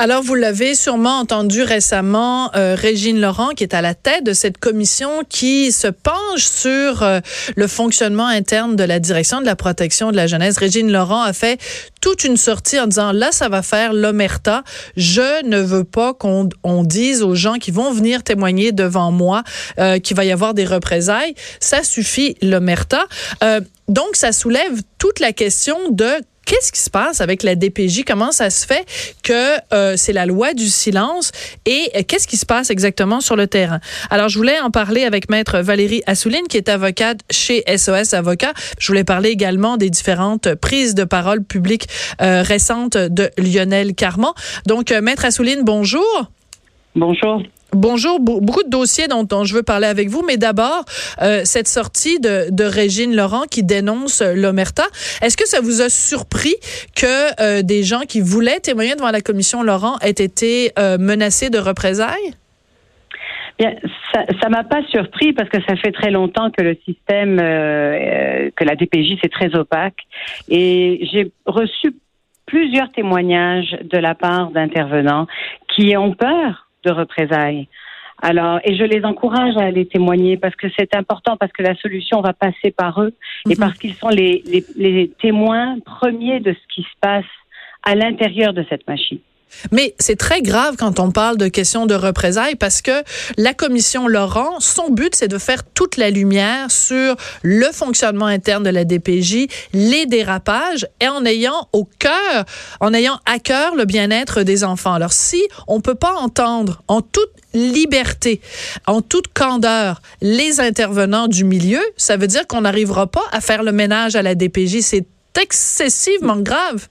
Alors, vous l'avez sûrement entendu récemment, euh, Régine Laurent, qui est à la tête de cette commission qui se penche sur euh, le fonctionnement interne de la direction de la protection de la jeunesse. Régine Laurent a fait toute une sortie en disant, là, ça va faire l'omerta. Je ne veux pas qu'on on dise aux gens qui vont venir témoigner devant moi euh, qu'il va y avoir des représailles. Ça suffit, l'omerta. Euh, donc, ça soulève toute la question de Qu'est-ce qui se passe avec la DPJ? Comment ça se fait que euh, c'est la loi du silence? Et euh, qu'est-ce qui se passe exactement sur le terrain? Alors, je voulais en parler avec Maître Valérie Assouline, qui est avocate chez SOS Avocats. Je voulais parler également des différentes prises de parole publiques euh, récentes de Lionel Carman. Donc, Maître Assouline, bonjour. Bonjour. Bonjour, beaucoup de dossiers dont, je veux parler avec vous, mais d'abord, euh, cette sortie de, Régine Laurent qui dénonce l'Omerta. Est-ce que ça vous a surpris que euh, des gens qui voulaient témoigner devant la commission Laurent aient été euh, menacés de représailles? Bien, ça, ça m'a pas surpris parce que ça fait très longtemps que le système, que la DPJ, c'est très opaque. Et j'ai reçu plusieurs témoignages de la part d'intervenants qui ont peur de représailles. Alors, et je les encourage à aller témoigner parce que c'est important, parce que la solution va passer par eux et mhm. parce qu'ils sont les, les, les témoins premiers de ce qui se passe à l'intérieur de cette machine. Mais c'est très grave quand on parle de questions de représailles parce que la commission Laurent, son but, c'est de faire toute la lumière sur le fonctionnement interne de la DPJ, les dérapages et en ayant au cœur, en ayant à cœur le bien-être des enfants. Alors si on peut pas entendre en toute liberté, en toute candeur, les intervenants du milieu, ça veut dire qu'on n'arrivera pas à faire le ménage à la DPJ. C'est excessivement grave.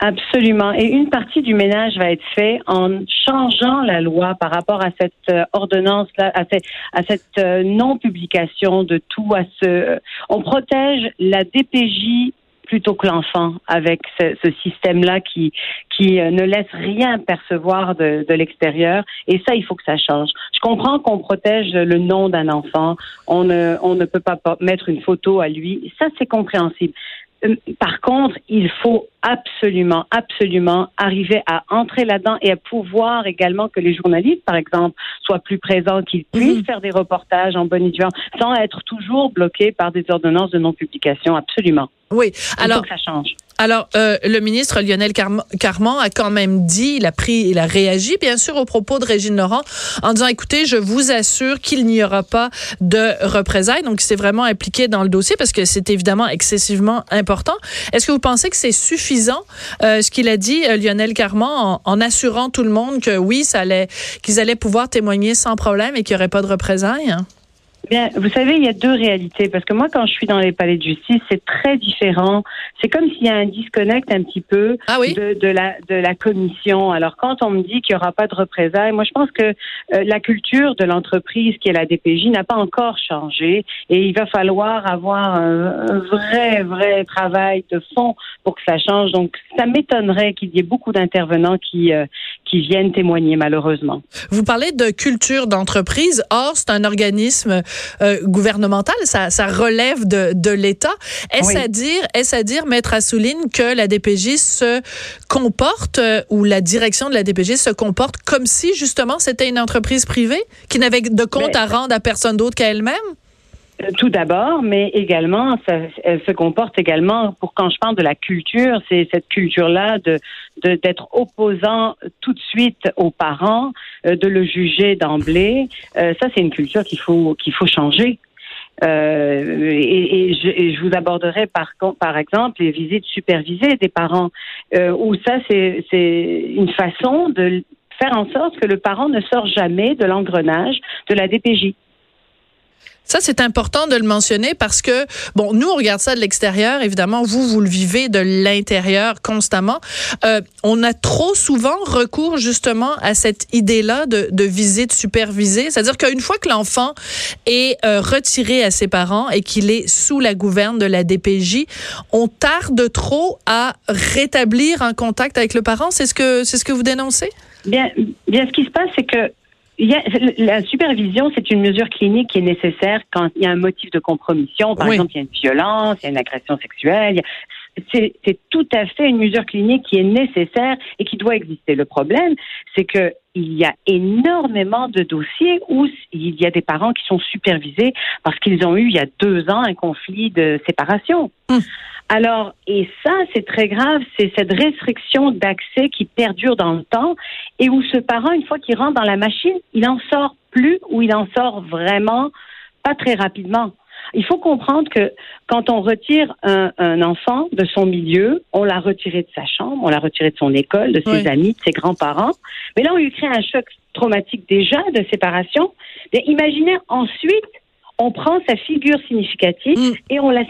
Absolument. Et une partie du ménage va être fait en changeant la loi par rapport à cette euh, ordonnance-là, à, cette, à cette euh, non-publication de tout. À ce, on protège la DPJ plutôt que l'enfant avec ce, ce système-là qui qui euh, ne laisse rien percevoir de, de l'extérieur. Et ça, il faut que ça change. Je comprends qu'on protège le nom d'un enfant. On ne on ne peut pas mettre une photo à lui. Ça, c'est compréhensible. Euh, par contre, il faut absolument, absolument arriver à entrer là-dedans et à pouvoir également que les journalistes, par exemple, soient plus présents, qu'ils mhm. puissent faire des reportages en bonne et sans être toujours bloqués par des ordonnances de non-publication. Absolument. Oui. Alors, que ça change. Alors, euh, le ministre Lionel Carman a quand même dit, il a pris, il a réagi, bien sûr, aux propos de Régine Laurent en disant, écoutez, je vous assure qu'il n'y aura pas de représailles. Donc, il s'est vraiment impliqué dans le dossier parce que c'est évidemment excessivement important. Est-ce que vous pensez que c'est suffisant, euh, ce qu'il a dit, euh, Lionel Carman, en, en, assurant tout le monde que oui, ça allait, qu'ils allaient pouvoir témoigner sans problème et qu'il n'y aurait pas de représailles? Bien, vous savez, il y a deux réalités parce que moi, quand je suis dans les palais de justice, c'est très différent. C'est comme s'il y a un disconnect un petit peu ah de, de, la de la commission. Alors, quand on me dit qu'il n'y aura pas de représailles, moi, je pense que euh, la culture de l'entreprise qui est la DPJ n'a pas encore changé et il va falloir avoir un, vrai vrai travail de fond pour que ça change. Donc, ça m'étonnerait qu'il y ait beaucoup d'intervenants qui euh, qui viennent témoigner malheureusement. Vous parlez de culture d'entreprise. Or, c'est un organisme euh, gouvernementale, ça, ça relève de, de l'État. Est-ce à dire, est-ce à dire, maître Assouline, que la DPJ se comporte euh, ou la direction de la DPJ se comporte comme si justement c'était une entreprise privée qui n'avait de compte à rendre à personne d'autre qu'à elle-même? Euh, tout d'abord, mais également, ça, elle se comporte également, pour quand je parle de la culture, c'est cette culture-là de d'être opposant tout de suite aux parents, euh, de le juger d'emblée. Euh, ça, c'est une culture qu'il faut qu'il faut changer. Euh, et, et, je, je, vous aborderai par, par exemple les visites supervisées des parents, euh, où ça c'est une façon de faire en sorte que le parent ne sort jamais de l'engrenage de la DPJ. Ça, c'est important de le mentionner parce que, bon, nous, on regarde ça de l'extérieur. Évidemment, vous, vous le vivez de l'intérieur constamment. Euh, on a trop souvent recours justement à cette idée-là de, de visite supervisée. C'est-à-dire qu'une fois que l'enfant est euh, retiré à ses parents et qu'il est sous la gouverne de la DPJ, on tarde trop à rétablir un contact avec le parent. C'est ce que, c'est ce que vous dénoncez? Bien, bien, ce qui se passe, c'est que la supervision, c'est une mesure clinique qui est nécessaire quand il y a un motif de compromission. Par exemple, il y a une violence, il y a une agression sexuelle. C'est tout à fait une mesure clinique qui est nécessaire et qui doit exister. Le problème, c'est que il y a énormément de dossiers où il y a des parents qui sont supervisés parce qu'ils ont eu il y a deux ans un conflit de séparation. Hum. Alors, et ça, c'est très grave, c'est cette restriction d'accès qui perdure dans le temps et où ce parent, une fois qu'il rentre dans la machine, il en sort plus ou il en sort vraiment pas très rapidement. Il faut comprendre que quand on retire un, enfant de son milieu, on l'a retiré de sa chambre, on l'a retiré de son école, de ses amis, de ses grands-parents. Mais là, on lui crée un choc traumatique déjà de séparation. Mais imaginez ensuite on prend sa figure significative mm. et, on la,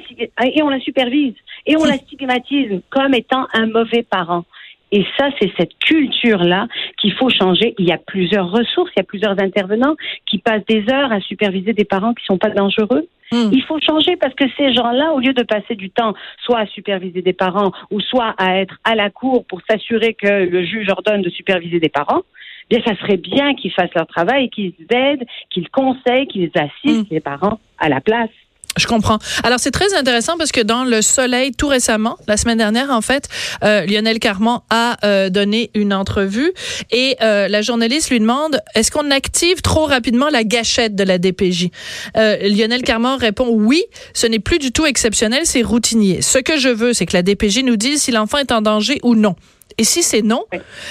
et on la supervise et on la stigmatise comme étant un mauvais parent. Et ça, c'est cette culture-là qu'il faut changer. Il y a plusieurs ressources, il y a plusieurs intervenants qui passent des heures à superviser des parents qui sont pas dangereux. Mm. Il faut changer parce que ces gens-là, au lieu de passer du temps soit à superviser des parents ou soit à être à la cour pour s'assurer que le juge ordonne de superviser des parents, bien, ça serait bien qu'ils fassent leur travail qu'ils aident, qu'ils conseillent, qu'ils assistent mm. les parents à la place. Je comprends. Alors c'est très intéressant parce que dans Le Soleil, tout récemment, la semaine dernière en fait, euh, Lionel Carman a euh, donné une entrevue et euh, la journaliste lui demande est-ce qu'on active trop rapidement la gâchette de la DPJ Lionel Carman répond oui, ce n'est plus du tout exceptionnel, c'est routinier. Ce que je veux, c'est que la DPJ nous dise si l'enfant est en danger ou non. Et si c'est non,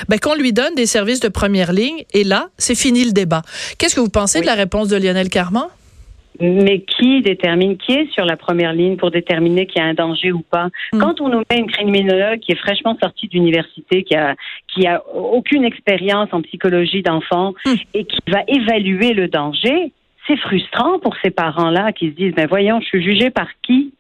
ben, qu'on lui donne des services de première ligne. Et là, c'est fini le débat. Qu'est-ce que vous pensez de la réponse de Lionel Carman? Mais qui détermine qui est sur la première ligne pour déterminer qu'il y a un danger ou pas hmm. Quand on nous met une criminologue qui est fraîchement sortie d'université, qui a qui a aucune expérience en psychologie d'enfant hmm. et qui va évaluer le danger, c'est frustrant pour ces parents-là qui se disent mais ben voyons, je suis jugé par qui?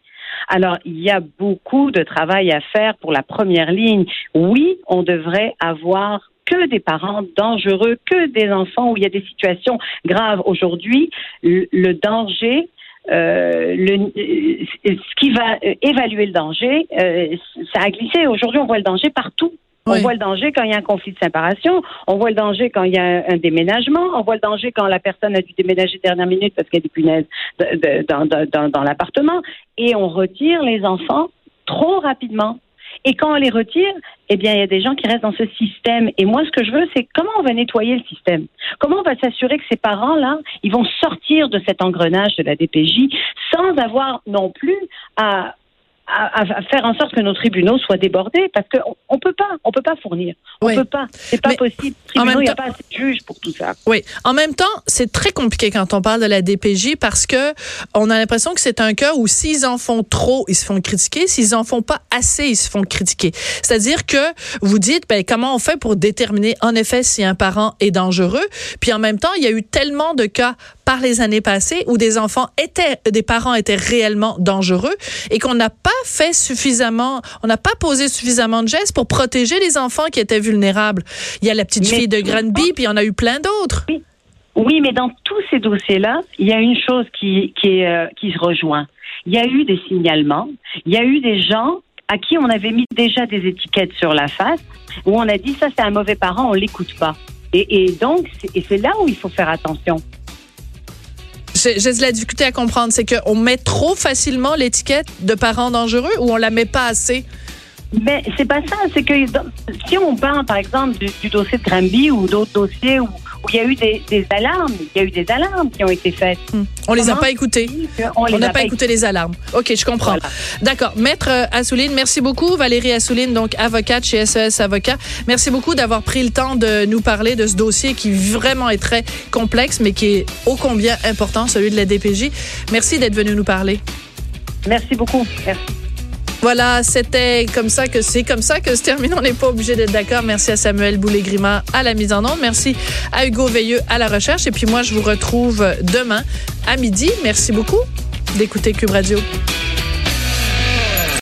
Alors, il y a beaucoup de travail à faire pour la première ligne. Oui, on devrait avoir que des parents dangereux, que des enfants où il y a des situations graves. Aujourd'hui, le, danger euh, le, ce qui va évaluer le danger, euh, ça a glissé. Aujourd'hui, on voit le danger partout. On voit le danger quand il y a un conflit de séparation, on voit le danger quand il y a un, déménagement, on voit le danger quand la personne a dû déménager dernière minute parce qu'il y a des punaises dans, dans l'appartement, et on retire les enfants trop rapidement. Et quand on les retire, eh bien, il y a des gens qui restent dans ce système. Et moi, ce que je veux, c'est comment on va nettoyer le système? Comment on va s'assurer que ces parents-là, ils vont sortir de cet engrenage de la DPJ sans avoir non plus à à, faire en sorte que nos tribunaux soient débordés parce qu'on on peut pas, on peut pas fournir, on peut pas, c'est pas possible. Tribunaux, il n'y a pas assez de juges pour tout ça. Oui, en même temps, c'est très compliqué quand on parle de la DPJ parce que on a l'impression que c'est un cas où s'ils en font trop, ils se font critiquer, s'ils en font pas assez, ils se font critiquer. C'est-à-dire que vous dites, ben comment on fait pour déterminer en effet si un parent est dangereux, puis en même temps, il y a eu tellement de cas par les années passées où des enfants étaient, des parents étaient réellement dangereux et qu'on n'a pas fait suffisamment, on n'a pas posé suffisamment de gestes pour protéger les enfants qui étaient vulnérables. Il y a la petite fille de Granby, puis il y en a eu plein d'autres. Oui. mais dans tous ces dossiers-là, il y a une chose qui, qui, est, euh, qui se rejoint. Il y a eu des signalements, il y a eu des gens à qui on avait mis déjà des étiquettes sur la face, où on a dit ça c'est un mauvais parent, on l'écoute pas. Et, et donc, et c'est là où il faut faire attention. J'ai de la difficulté à comprendre. C'est qu'on met trop facilement l'étiquette de parents dangereux ou on la met pas assez? Ben, c'est pas ça. C'est que si on parle, par exemple, du, dossier de Granby ou d'autres dossiers où il y a eu des, alarmes. Il y a eu des alarmes qui ont été faites. Hmm. On les a pas écoutées. On n'a pas, écouté les alarmes. OK, je comprends. D'accord. Maître euh, Assouline, merci beaucoup. Valérie Assouline, donc avocate chez SES Avocat. Merci beaucoup d'avoir pris le temps de nous parler de ce dossier qui vraiment est très complexe, mais qui est ô combien important, celui de la DPJ. Merci d'être venu nous parler. Merci beaucoup. Merci. Voilà, c'était comme ça que c'est comme ça que se termine. On n'est pas obligé d'être d'accord. Merci à Samuel Boulay-Grima à la mise en onde. Merci à Hugo Veilleux à la recherche. Et puis moi, je vous retrouve demain à midi. Merci beaucoup d'écouter Cube Radio.